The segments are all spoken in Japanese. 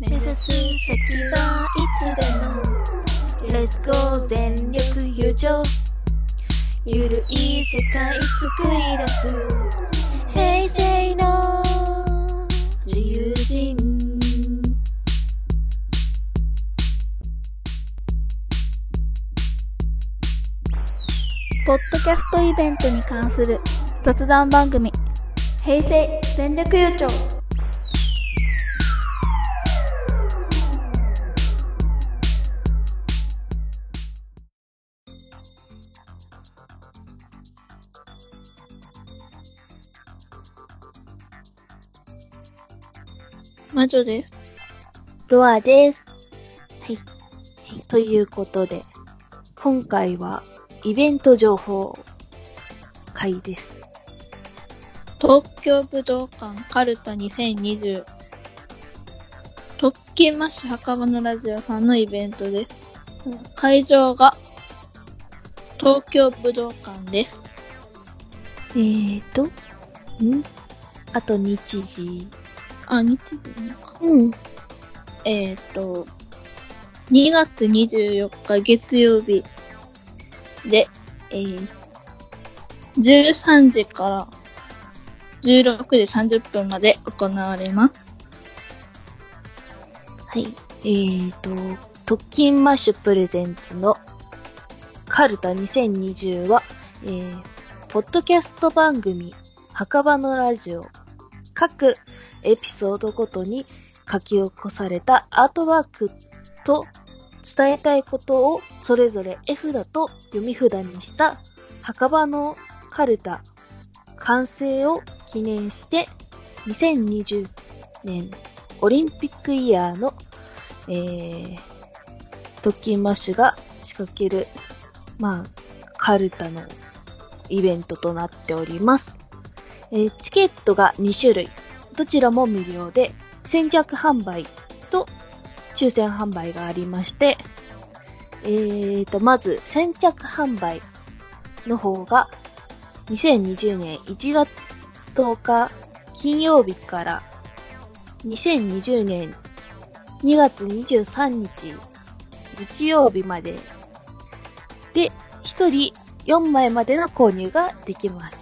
目指す先はいつでも Let's go 全力友情。ゆるい世界作り出す。平成の自由人。ポッドキャストイベントに関する雑談番組。平成全力優勝魔女です。ロアです。はい。ということで、今回はイベント情報会です。東京武道館カルタ2020特勤マッシュ墓場のラジオさんのイベントです。会場が東京武道館です。えーと、ん？あと日時。あ、日時か。うん。えっ、ー、と、2月24日月曜日で、えー、13時から16時30分まで行われます。はい。えーと、特勤マッシュプレゼンツのカルタ2020は、えー、ポッドキャスト番組、墓場のラジオ、各エピソードごとに書き起こされたアートワークと伝えたいことをそれぞれ絵札と読み札にした墓場のカルタ完成を記念して2020年オリンピックイヤーの、えー、特勤マッシュが仕掛ける、まあ、カルタのイベントとなっております。えチケットが2種類。どちらも無料で、先着販売と抽選販売がありまして、えーと、まず先着販売の方が、2020年1月10日金曜日から2020年2月23日日曜日までで、1人4枚までの購入ができます。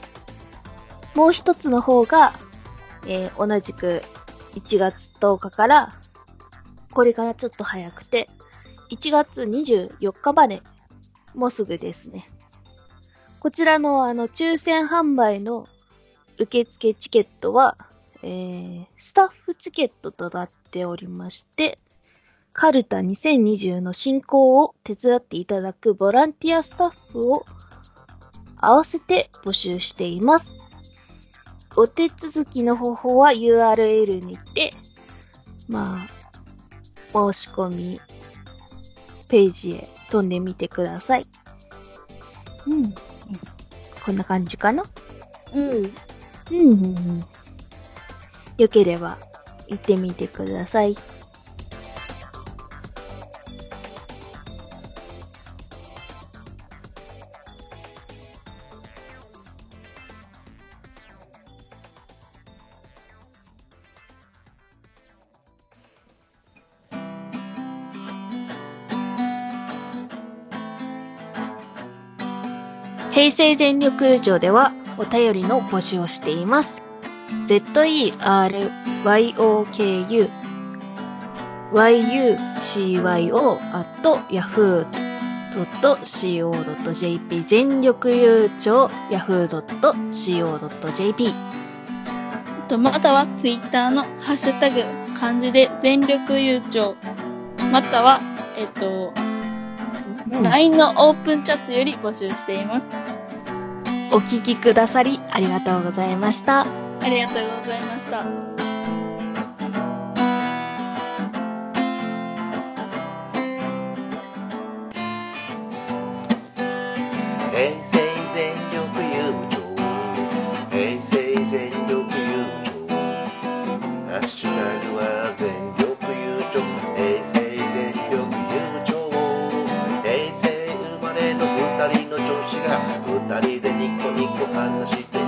もう一つの方が、えー同じく1月10日から、これからちょっと早くて、1月24日まで、もうすぐですね。こちらのあの、抽選販売の受付チケットは、えー、スタッフチケットとなっておりまして、カルタ2020の進行を手伝っていただくボランティアスタッフを合わせて募集しています。お手続きの方法は URL にて、まあ、申し込みページへ飛んでみてください。うん。こんな感じかな？うん。うん、うん、うん。よければ行ってみてください。平成全力優勝ではお便りの募集をしています。zeryoku yucyo at yahoo.co.jp 全力優勝 yahoo.co.jp と、またはツイッターのハッシュタグ、漢字で全力優勝。または、えっと、LINE のオープンチャットより募集しています。お聞きくださりありがとうございました。ありがとうございました。平成全力優勝平成人の女子が二人でニコニコ話して